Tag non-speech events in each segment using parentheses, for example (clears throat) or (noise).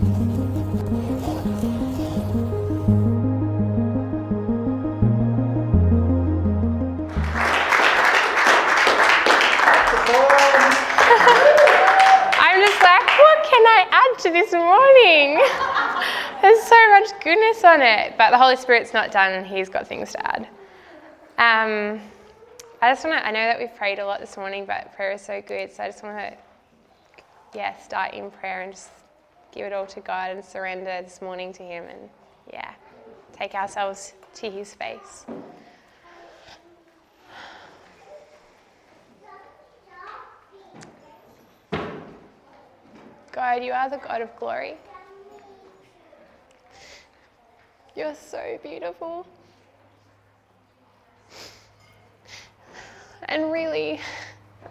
(laughs) this morning? (laughs) There's so much goodness on it, but the Holy Spirit's not done and He's got things to add. Um, I just want to, I know that we've prayed a lot this morning, but prayer is so good, so I just want to, yeah, start in prayer and just give it all to God and surrender this morning to Him and, yeah, take ourselves to His face. God, you are the God of glory. You're so beautiful. And really,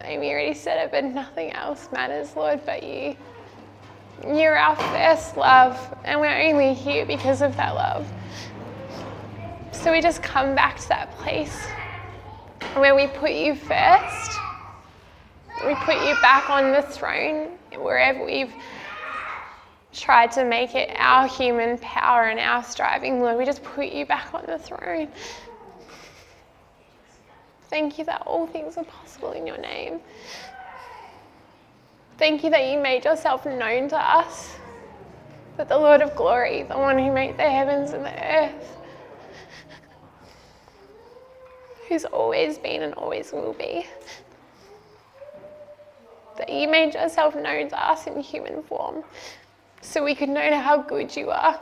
Amy already said it, but nothing else matters, Lord, but you. You're our first love, and we're only here because of that love. So we just come back to that place where we put you first. We put you back on the throne wherever we've tried to make it our human power and our striving, Lord. We just put you back on the throne. Thank you that all things are possible in your name. Thank you that you made yourself known to us. That the Lord of glory, the one who made the heavens and the earth, who's always been and always will be, that you made yourself known to us in human form so we could know how good you are.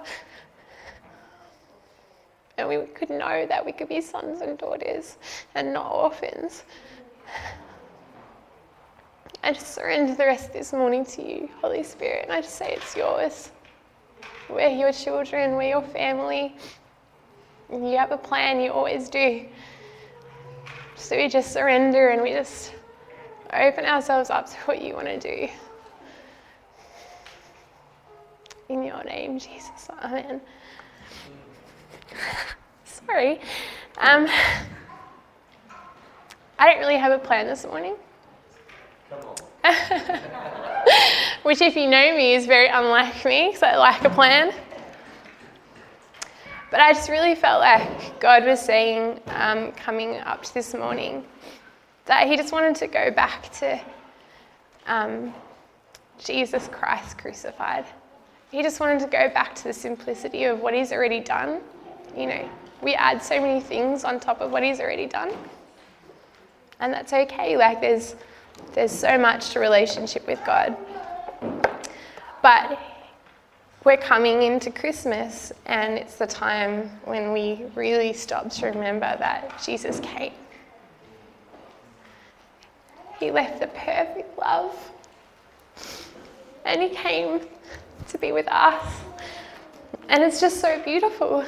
And we could know that we could be sons and daughters and not orphans. I just surrender the rest of this morning to you, Holy Spirit, and I just say it's yours. We're your children, we're your family. You have a plan, you always do. So we just surrender and we just open ourselves up to what you want to do. In your name, Jesus. Amen. (laughs) Sorry. Um, I don't really have a plan this morning. (laughs) Which, if you know me, is very unlike me because I like a plan. But I just really felt like God was saying, um, coming up to this morning, that He just wanted to go back to um, Jesus Christ crucified. He just wanted to go back to the simplicity of what He's already done. You know, we add so many things on top of what He's already done. And that's okay. Like, there's, there's so much to relationship with God. But we're coming into Christmas, and it's the time when we really stop to remember that Jesus came. He left the perfect love, and He came to be with us. And it's just so beautiful.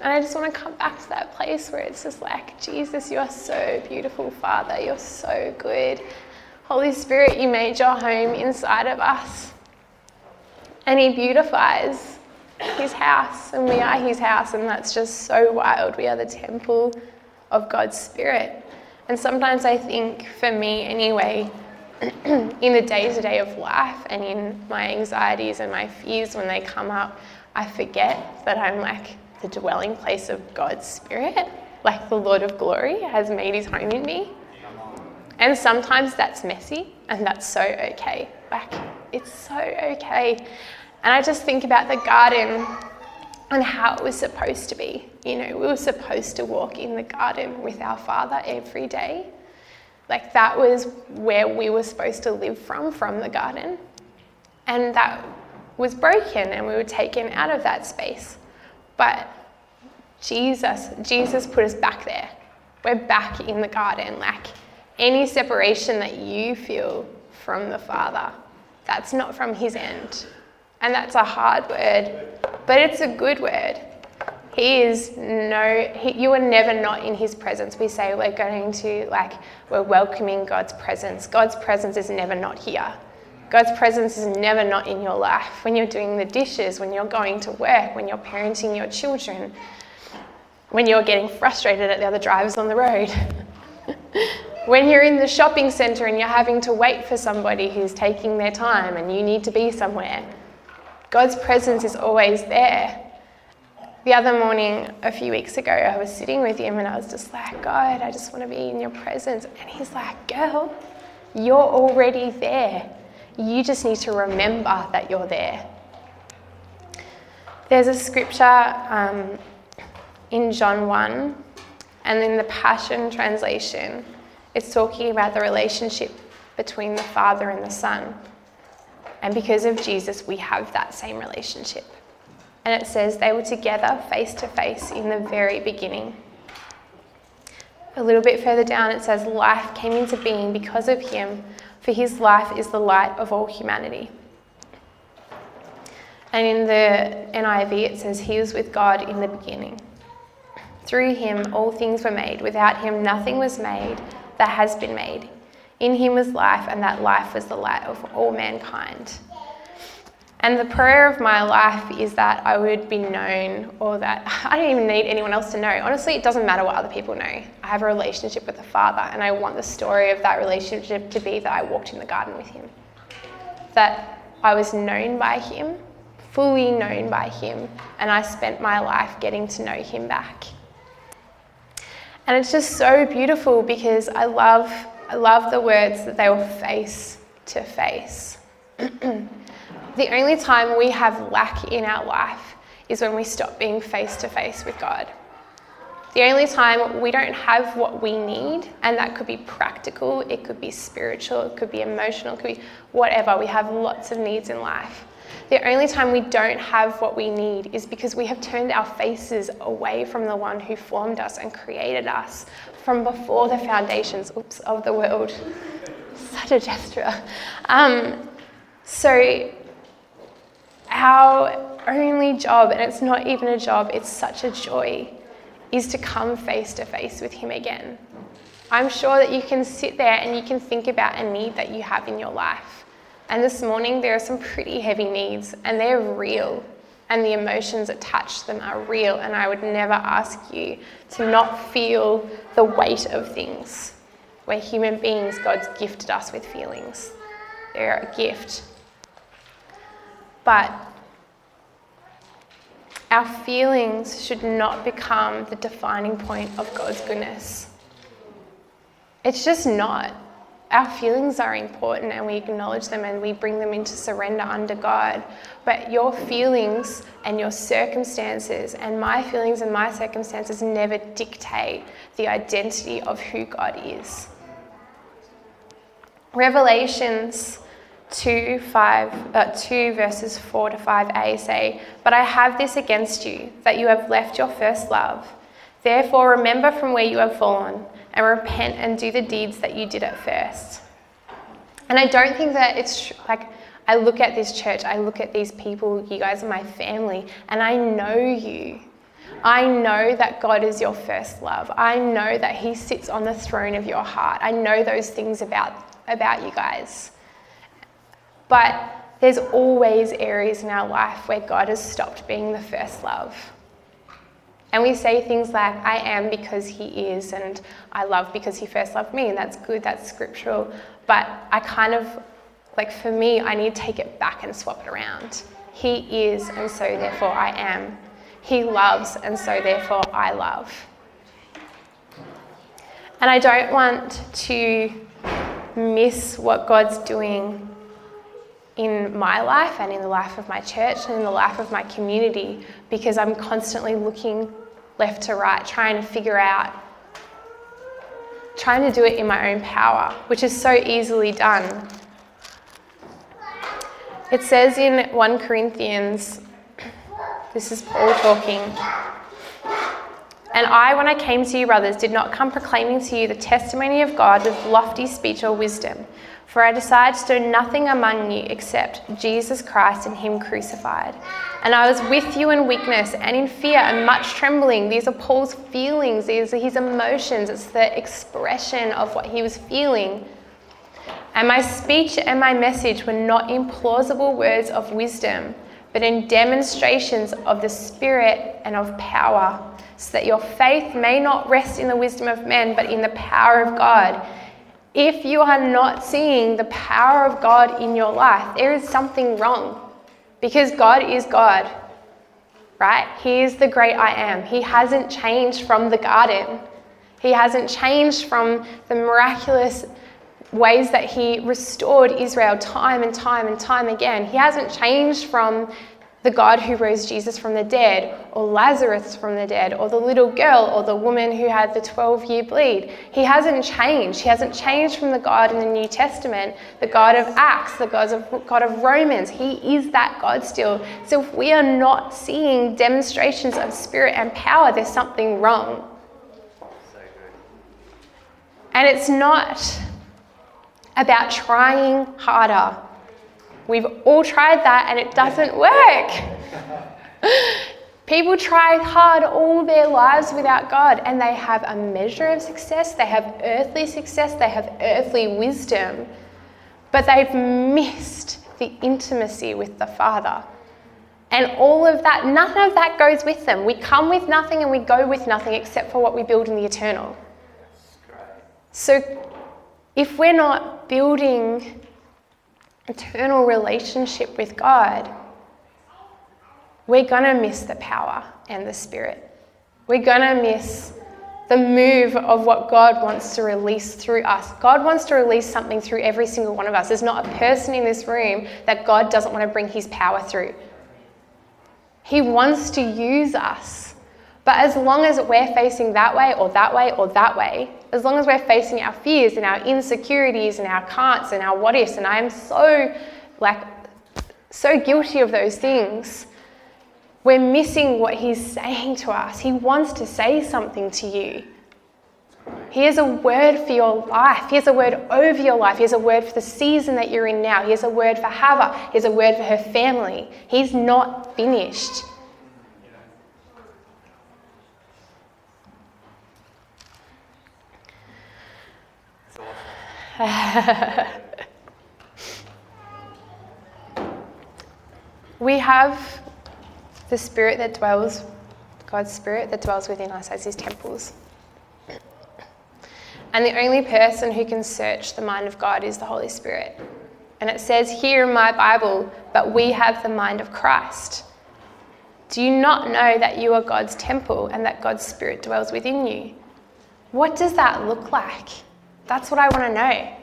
And I just want to come back to that place where it's just like, Jesus, you're so beautiful, Father. You're so good. Holy Spirit, you made your home inside of us. And He beautifies His house, and we are His house, and that's just so wild. We are the temple of God's Spirit. And sometimes I think, for me anyway, (clears throat) in the day to day of life and in my anxieties and my fears when they come up, I forget that I'm like the dwelling place of God's Spirit, like the Lord of glory has made his home in me. And sometimes that's messy and that's so okay. Like, it's so okay. And I just think about the garden and how it was supposed to be. You know, we were supposed to walk in the garden with our Father every day. Like that was where we were supposed to live from, from the garden. And that was broken and we were taken out of that space. But Jesus, Jesus put us back there. We're back in the garden. Like any separation that you feel from the Father, that's not from His end. And that's a hard word, but it's a good word. He is no, he, you are never not in his presence. We say we're going to, like, we're welcoming God's presence. God's presence is never not here. God's presence is never not in your life. When you're doing the dishes, when you're going to work, when you're parenting your children, when you're getting frustrated at the other drivers on the road. (laughs) When you're in the shopping centre and you're having to wait for somebody who's taking their time and you need to be somewhere, God's presence is always there. The other morning, a few weeks ago, I was sitting with him and I was just like, God, I just want to be in your presence. And he's like, Girl, you're already there. You just need to remember that you're there. There's a scripture um, in John 1, and in the Passion Translation, it's talking about the relationship between the Father and the Son. And because of Jesus, we have that same relationship. And it says they were together face to face in the very beginning. A little bit further down, it says, Life came into being because of him, for his life is the light of all humanity. And in the NIV, it says, He was with God in the beginning. Through him, all things were made. Without him, nothing was made that has been made. In him was life, and that life was the light of all mankind. And the prayer of my life is that I would be known, or that (laughs) I don't even need anyone else to know. Honestly, it doesn't matter what other people know. I have a relationship with the Father, and I want the story of that relationship to be that I walked in the garden with Him. That I was known by Him, fully known by Him, and I spent my life getting to know Him back. And it's just so beautiful because I love, I love the words that they were face to face. (clears throat) The only time we have lack in our life is when we stop being face to face with God. The only time we don't have what we need, and that could be practical, it could be spiritual, it could be emotional, it could be whatever. We have lots of needs in life. The only time we don't have what we need is because we have turned our faces away from the one who formed us and created us from before the foundations oops, of the world. (laughs) Such a gesture. Um, so our only job, and it's not even a job, it's such a joy, is to come face to face with Him again. I'm sure that you can sit there and you can think about a need that you have in your life. And this morning, there are some pretty heavy needs, and they're real, and the emotions attached to them are real. And I would never ask you to not feel the weight of things. We're human beings, God's gifted us with feelings. They're a gift. But our feelings should not become the defining point of God's goodness. It's just not. Our feelings are important and we acknowledge them and we bring them into surrender under God. But your feelings and your circumstances and my feelings and my circumstances never dictate the identity of who God is. Revelations 2, 5, uh, 2 verses 4 to 5a say, But I have this against you, that you have left your first love. Therefore, remember from where you have fallen, and repent and do the deeds that you did at first. And I don't think that it's like, I look at this church, I look at these people, you guys are my family, and I know you. I know that God is your first love. I know that He sits on the throne of your heart. I know those things about, about you guys. But there's always areas in our life where God has stopped being the first love. And we say things like, I am because He is, and I love because He first loved me, and that's good, that's scriptural. But I kind of, like for me, I need to take it back and swap it around. He is, and so therefore I am. He loves, and so therefore I love. And I don't want to miss what God's doing in my life and in the life of my church and in the life of my community because I'm constantly looking left to right, trying to figure out, trying to do it in my own power, which is so easily done. It says in 1 Corinthians, this is Paul talking. And I, when I came to you, brothers, did not come proclaiming to you the testimony of God with lofty speech or wisdom for I decided to do nothing among you except Jesus Christ and Him crucified. And I was with you in weakness and in fear and much trembling. These are Paul's feelings, these are his emotions. It's the expression of what he was feeling. And my speech and my message were not in plausible words of wisdom, but in demonstrations of the Spirit and of power, so that your faith may not rest in the wisdom of men, but in the power of God. If you are not seeing the power of God in your life, there is something wrong because God is God, right? He is the great I am. He hasn't changed from the garden, He hasn't changed from the miraculous ways that He restored Israel time and time and time again. He hasn't changed from the God who rose Jesus from the dead, or Lazarus from the dead, or the little girl, or the woman who had the 12 year bleed. He hasn't changed. He hasn't changed from the God in the New Testament, the God of Acts, the God of, God of Romans. He is that God still. So if we are not seeing demonstrations of spirit and power, there's something wrong. And it's not about trying harder We've all tried that and it doesn't work. People try hard all their lives without God and they have a measure of success, they have earthly success, they have earthly wisdom, but they've missed the intimacy with the Father. And all of that, none of that goes with them. We come with nothing and we go with nothing except for what we build in the eternal. So if we're not building eternal relationship with God, we're going to miss the power and the Spirit. We're going to miss the move of what God wants to release through us. God wants to release something through every single one of us. There's not a person in this room that God doesn't want to bring his power through. He wants to use us. But as long as we're facing that way or that way or that way, as long as we're facing our fears and our insecurities and our can'ts and our what ifs, and I am so like so guilty of those things, we're missing what he's saying to us. He wants to say something to you. He has a word for your life. He has a word over your life. He has a word for the season that you're in now. He has a word for Hava. He has a word for her family. He's not finished. (laughs) we have the Spirit that dwells, God's Spirit that dwells within us as His temples. And the only person who can search the mind of God is the Holy Spirit. And it says here in my Bible, but we have the mind of Christ. Do you not know that you are God's temple and that God's Spirit dwells within you? What does that look like? That's what I want to know.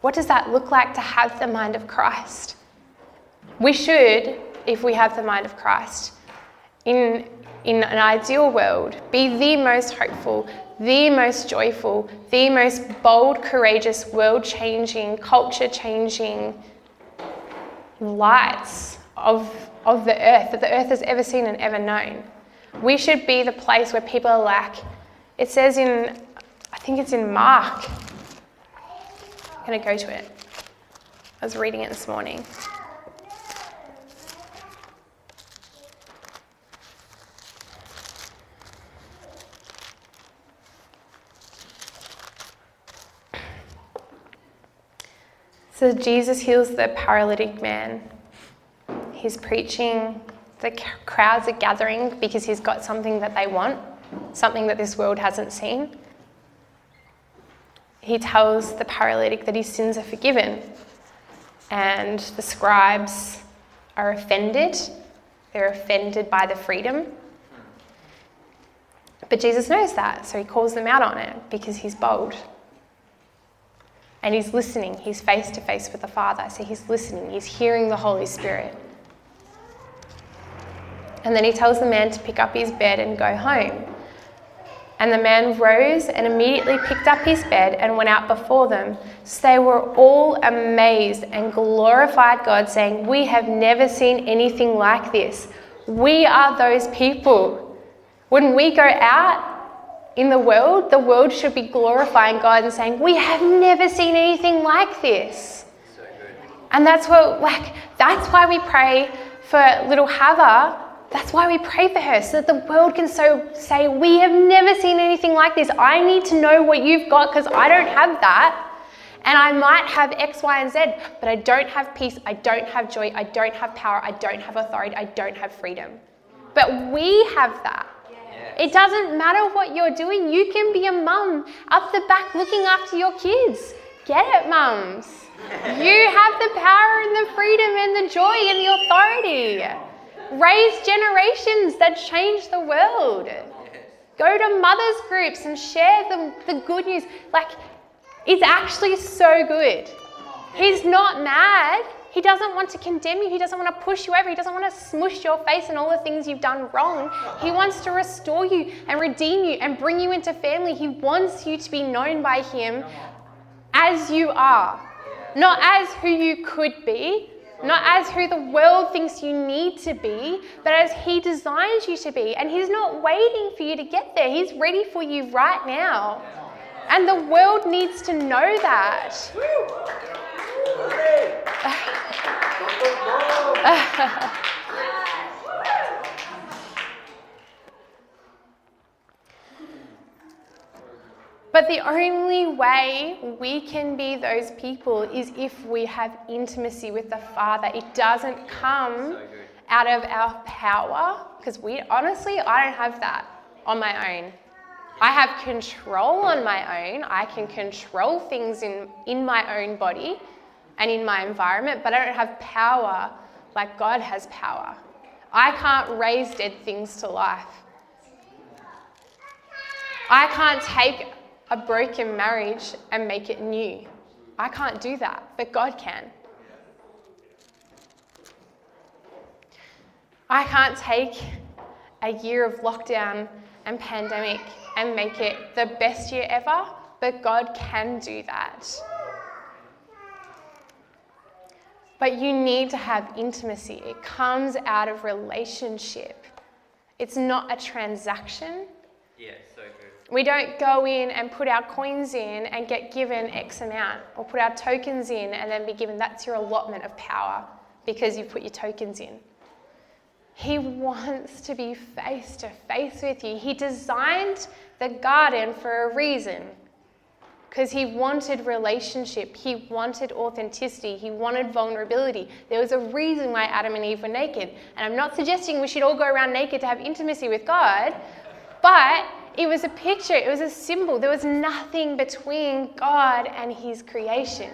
What does that look like to have the mind of Christ? We should, if we have the mind of Christ, in, in an ideal world, be the most hopeful, the most joyful, the most bold, courageous, world changing, culture changing lights of, of the earth that the earth has ever seen and ever known. We should be the place where people are like, it says in, I think it's in Mark, going to go to it. I was reading it this morning. So Jesus heals the paralytic man. He's preaching, the crowds are gathering because he's got something that they want, something that this world hasn't seen he tells the paralytic that his sins are forgiven. And the scribes are offended. They're offended by the freedom. But Jesus knows that, so he calls them out on it because he's bold. And he's listening. He's face to face with the Father, so he's listening. He's hearing the Holy Spirit. And then he tells the man to pick up his bed and go home. And the man rose and immediately picked up his bed and went out before them. So they were all amazed and glorified God, saying, We have never seen anything like this. We are those people. When we go out in the world, the world should be glorifying God and saying, We have never seen anything like this. And that's what, like, that's why we pray for little Hava that's why we pray for her, so that the world can so say, We have never seen anything like this. I need to know what you've got because I don't have that. And I might have X, Y, and Z, but I don't have peace, I don't have joy, I don't have power, I don't have authority, I don't have freedom. But we have that. It doesn't matter what you're doing, you can be a mum up the back looking after your kids. Get it, mums. (laughs) You have the power and the freedom and the joy and the authority. Raise generations that change the world. Go to mothers' groups and share the, the good news. Like, it's actually so good. He's not mad. He doesn't want to condemn you. He doesn't want to push you over. He doesn't want to smush your face and all the things you've done wrong. He wants to restore you and redeem you and bring you into family. He wants you to be known by Him as you are, not as who you could be, not as who the world thinks you need to be, but as He designs you to be. And He's not waiting for you to get there, He's ready for you right now. And the world needs to know that. But the only way we can be those people is if we have intimacy with the Father. It doesn't come so out of our power, because we honestly, I don't have that on my own. I have control on my own. I can control things in, in my own body and in my environment, but I don't have power like God has power. I can't raise dead things to life. I can't take a broken marriage and make it new. I can't do that, but God can. I can't take a year of lockdown and pandemic and make it the best year ever, but God can do that. But you need to have intimacy. It comes out of relationship. It's not a transaction. We don't go in and put our coins in and get given X amount, or put our tokens in and then be given that's your allotment of power because you've put your tokens in. He wants to be face to face with you. He designed the garden for a reason because he wanted relationship, he wanted authenticity, he wanted vulnerability. There was a reason why Adam and Eve were naked. And I'm not suggesting we should all go around naked to have intimacy with God, but it was a picture, it was a symbol. There was nothing between God and his creation.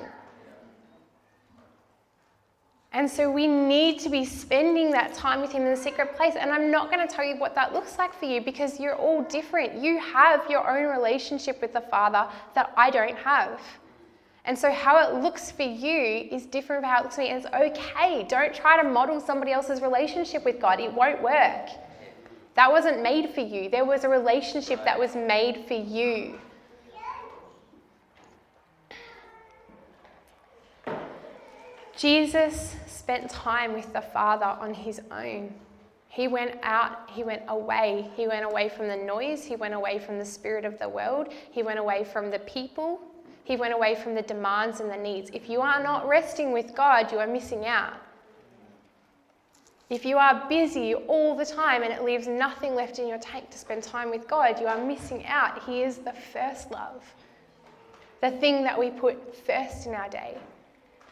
And so we need to be spending that time with Him in the secret place. And I'm not going to tell you what that looks like for you because you're all different. You have your own relationship with the Father that I don't have. And so, how it looks for you is different from how it looks for me. And it's okay. Don't try to model somebody else's relationship with God, it won't work. That wasn't made for you. There was a relationship that was made for you. Jesus spent time with the Father on his own. He went out, he went away. He went away from the noise, he went away from the spirit of the world, he went away from the people, he went away from the demands and the needs. If you are not resting with God, you are missing out. If you are busy all the time and it leaves nothing left in your tank to spend time with God, you are missing out. He is the first love, the thing that we put first in our day.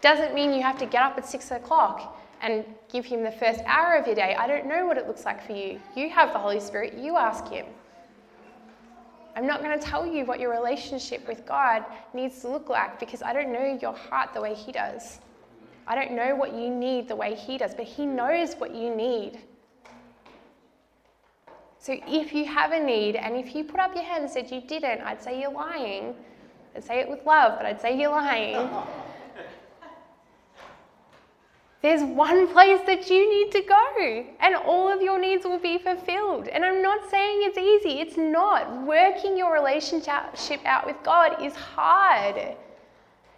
Doesn't mean you have to get up at six o'clock and give him the first hour of your day. I don't know what it looks like for you. You have the Holy Spirit, you ask him. I'm not going to tell you what your relationship with God needs to look like because I don't know your heart the way He does. I don't know what you need the way He does, but He knows what you need. So if you have a need and if you put up your hand and said you didn't, I'd say you're lying. I'd say it with love, but I'd say you're lying. (laughs) There's one place that you need to go, and all of your needs will be fulfilled. And I'm not saying it's easy, it's not. Working your relationship out with God is hard,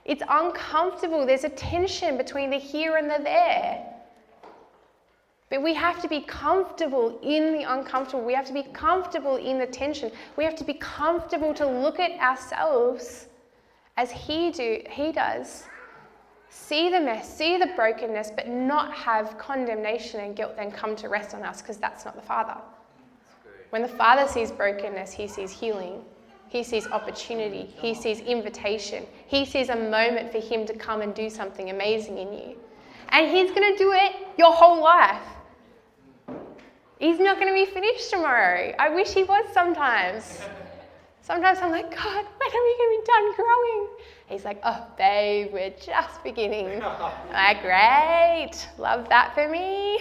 it's uncomfortable. There's a tension between the here and the there. But we have to be comfortable in the uncomfortable. We have to be comfortable in the tension. We have to be comfortable to look at ourselves as he do he does see the mess, see the brokenness, but not have condemnation and guilt then come to rest on us because that's not the Father. When the Father sees brokenness, he sees healing. He sees opportunity. He sees invitation. He sees a moment for him to come and do something amazing in you. And he's going to do it your whole life. He's not going to be finished tomorrow. I wish he was sometimes. Sometimes I'm like, God, when are we going to be done growing? He's like, oh, babe, we're just beginning. I'm like, great, love that for me.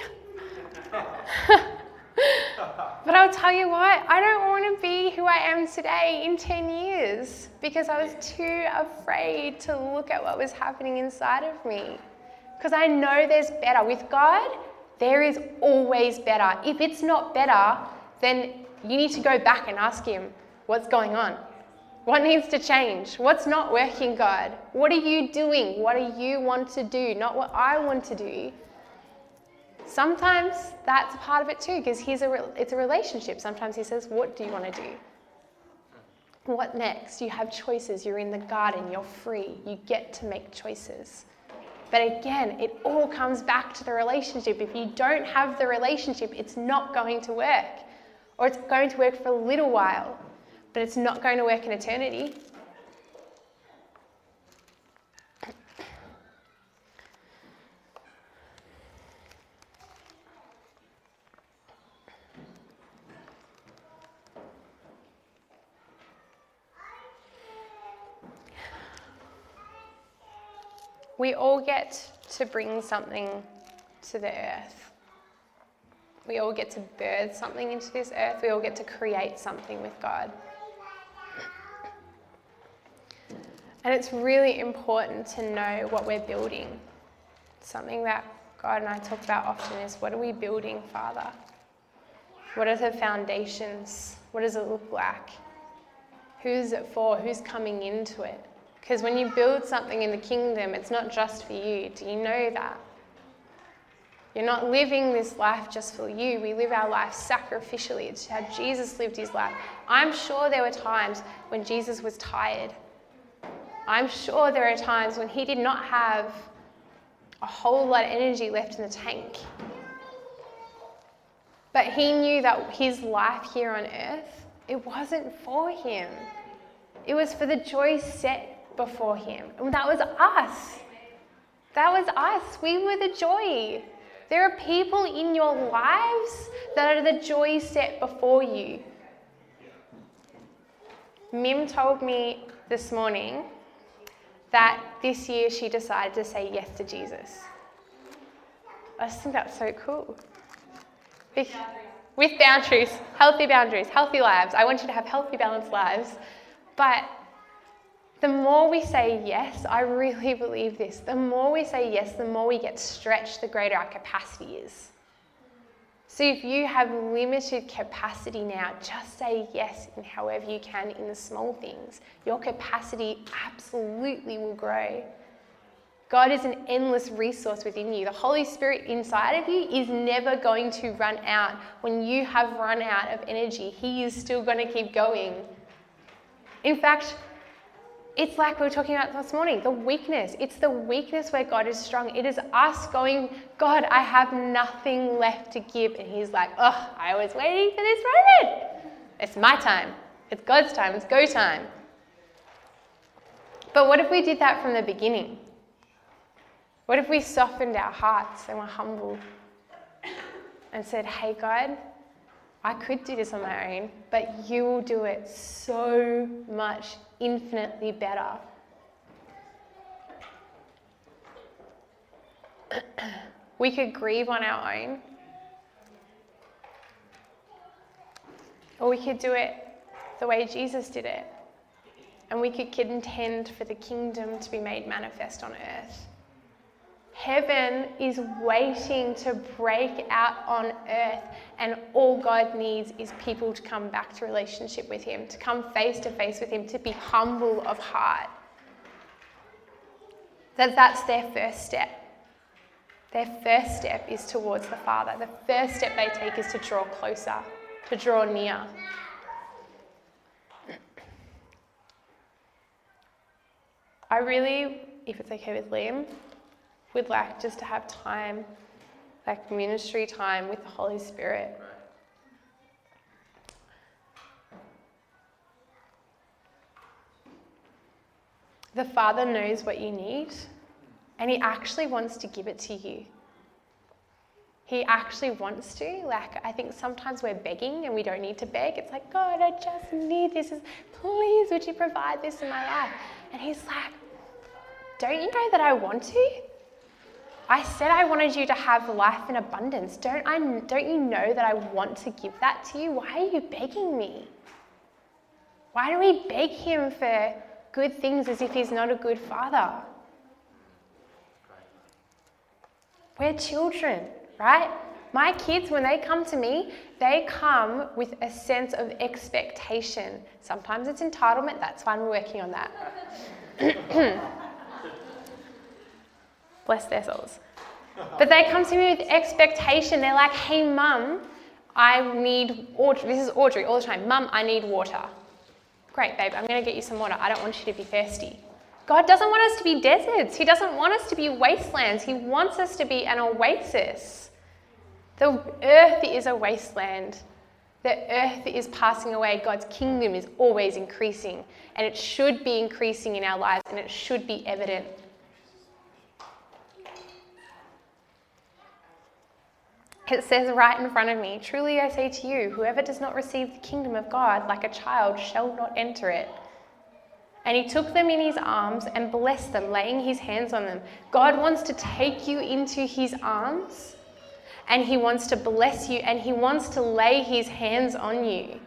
(laughs) but I'll tell you what, I don't want to be who I am today in 10 years because I was too afraid to look at what was happening inside of me. Because I know there's better. With God, there is always better. If it's not better, then you need to go back and ask Him, what's going on? What needs to change? What's not working, God? What are you doing? What do you want to do? Not what I want to do. Sometimes that's a part of it too, because he's a re- it's a relationship. Sometimes he says, "What do you want to do? What next? You have choices. You're in the garden. You're free. You get to make choices." But again, it all comes back to the relationship. If you don't have the relationship, it's not going to work, or it's going to work for a little while, but it's not going to work in eternity. We all get to bring something to the earth. We all get to birth something into this earth. We all get to create something with God. And it's really important to know what we're building. Something that God and I talk about often is what are we building, Father? What are the foundations? What does it look like? Who's it for? Who's coming into it? Because when you build something in the kingdom, it's not just for you. Do you know that? You're not living this life just for you. We live our life sacrificially. It's how Jesus lived his life. I'm sure there were times when Jesus was tired. I'm sure there are times when he did not have a whole lot of energy left in the tank. But he knew that his life here on earth, it wasn't for him. It was for the joy set before Him. And that was us. That was us. We were the joy. There are people in your lives that are the joy set before you. Mim told me this morning that this year she decided to say yes to Jesus. I just think that's so cool. With, with boundaries, healthy boundaries, healthy lives. I want you to have healthy, balanced lives. But the more we say yes, I really (laughs) believe this, the more we say yes, the more we get stretched, the greater our capacity is. So if you have limited capacity now, just say yes in however you can in the small things. Your capacity absolutely will grow. God is an endless resource within you. The Holy Spirit inside of you is never going to run out. When you have run out of energy, He is still going to keep going. In fact, it's like we were talking about this morning the weakness. It's the weakness where God is strong. It is us going, God, I have nothing left to give. And He's like, oh, I was waiting for this moment. It's my time. It's God's time. It's go time. But what if we did that from the beginning? What if we softened our hearts and were humble and said, hey, God, I could do this on my own, but you will do it so much infinitely better. (clears throat) we could grieve on our own, or we could do it the way Jesus did it, and we could contend for the kingdom to be made manifest on earth. Heaven is waiting to break out on earth, and all God needs is people to come back to relationship with Him, to come face to face with Him, to be humble of heart. That that's their first step. Their first step is towards the Father. The first step they take is to draw closer, to draw near. I really, if it's okay with Liam, would like just to have time, like ministry time with the Holy Spirit. The Father knows what you need, and He actually wants to give it to you. He actually wants to. Like, I think sometimes we're begging and we don't need to beg. It's like, God, I just need this. Please, would you provide this in my life? And He's like, Don't you know that I want to? I said I wanted you to have life in abundance. Don't, I, don't you know that I want to give that to you? Why are you begging me? Why do we beg him for good things as if he's not a good father? We're children, right? My kids, when they come to me, they come with a sense of expectation. Sometimes it's entitlement, that's fine, we're working on that. (clears throat) Bless their souls. But they come to me with expectation. They're like, hey, mum, I need, Audrey. this is Audrey all the time, mum, I need water. Great, babe, I'm going to get you some water. I don't want you to be thirsty. God doesn't want us to be deserts. He doesn't want us to be wastelands. He wants us to be an oasis. The earth is a wasteland. The earth is passing away. God's kingdom is always increasing, and it should be increasing in our lives, and it should be evident. It says right in front of me, Truly I say to you, whoever does not receive the kingdom of God like a child shall not enter it. And he took them in his arms and blessed them, laying his hands on them. God wants to take you into his arms and He wants to bless you and He wants to lay His hands on you.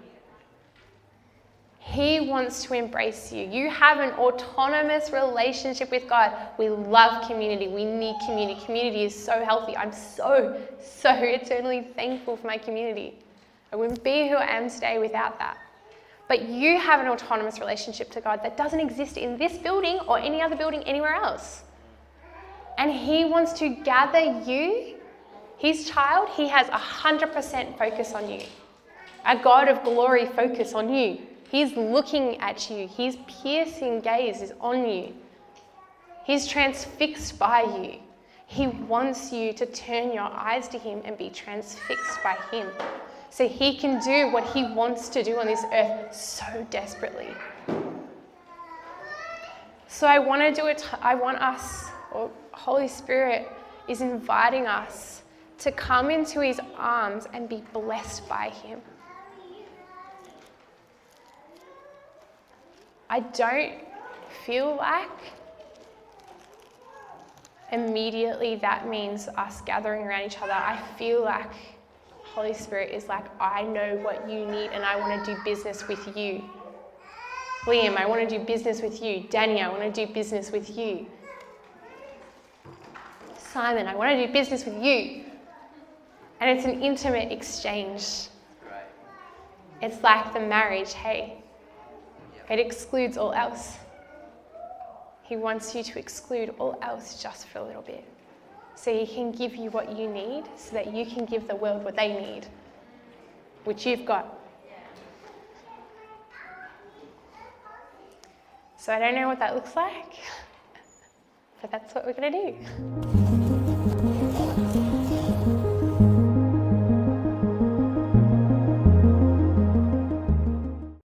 He wants to embrace you. You have an autonomous relationship with God. We love community. We need community. Community is so healthy. I'm so, so eternally thankful for my community. I wouldn't be who I am today without that. But you have an autonomous relationship to God that doesn't exist in this building or any other building anywhere else. And He wants to gather you his child, he has 100% focus on you. A God of glory focus on you. He's looking at you. His piercing gaze is on you. He's transfixed by you. He wants you to turn your eyes to Him and be transfixed by Him so He can do what He wants to do on this earth so desperately. So I want to do it, I want us, or Holy Spirit is inviting us to come into his arms and be blessed by him. I don't feel like immediately that means us gathering around each other. I feel like Holy Spirit is like, I know what you need and I want to do business with you. Liam, I want to do business with you. Danny, I want to do business with you. Simon, I want to do business with you. And it's an intimate exchange. It's like the marriage, hey? It excludes all else. He wants you to exclude all else just for a little bit. So he can give you what you need so that you can give the world what they need, which you've got. So I don't know what that looks like, (laughs) but that's what we're going to do.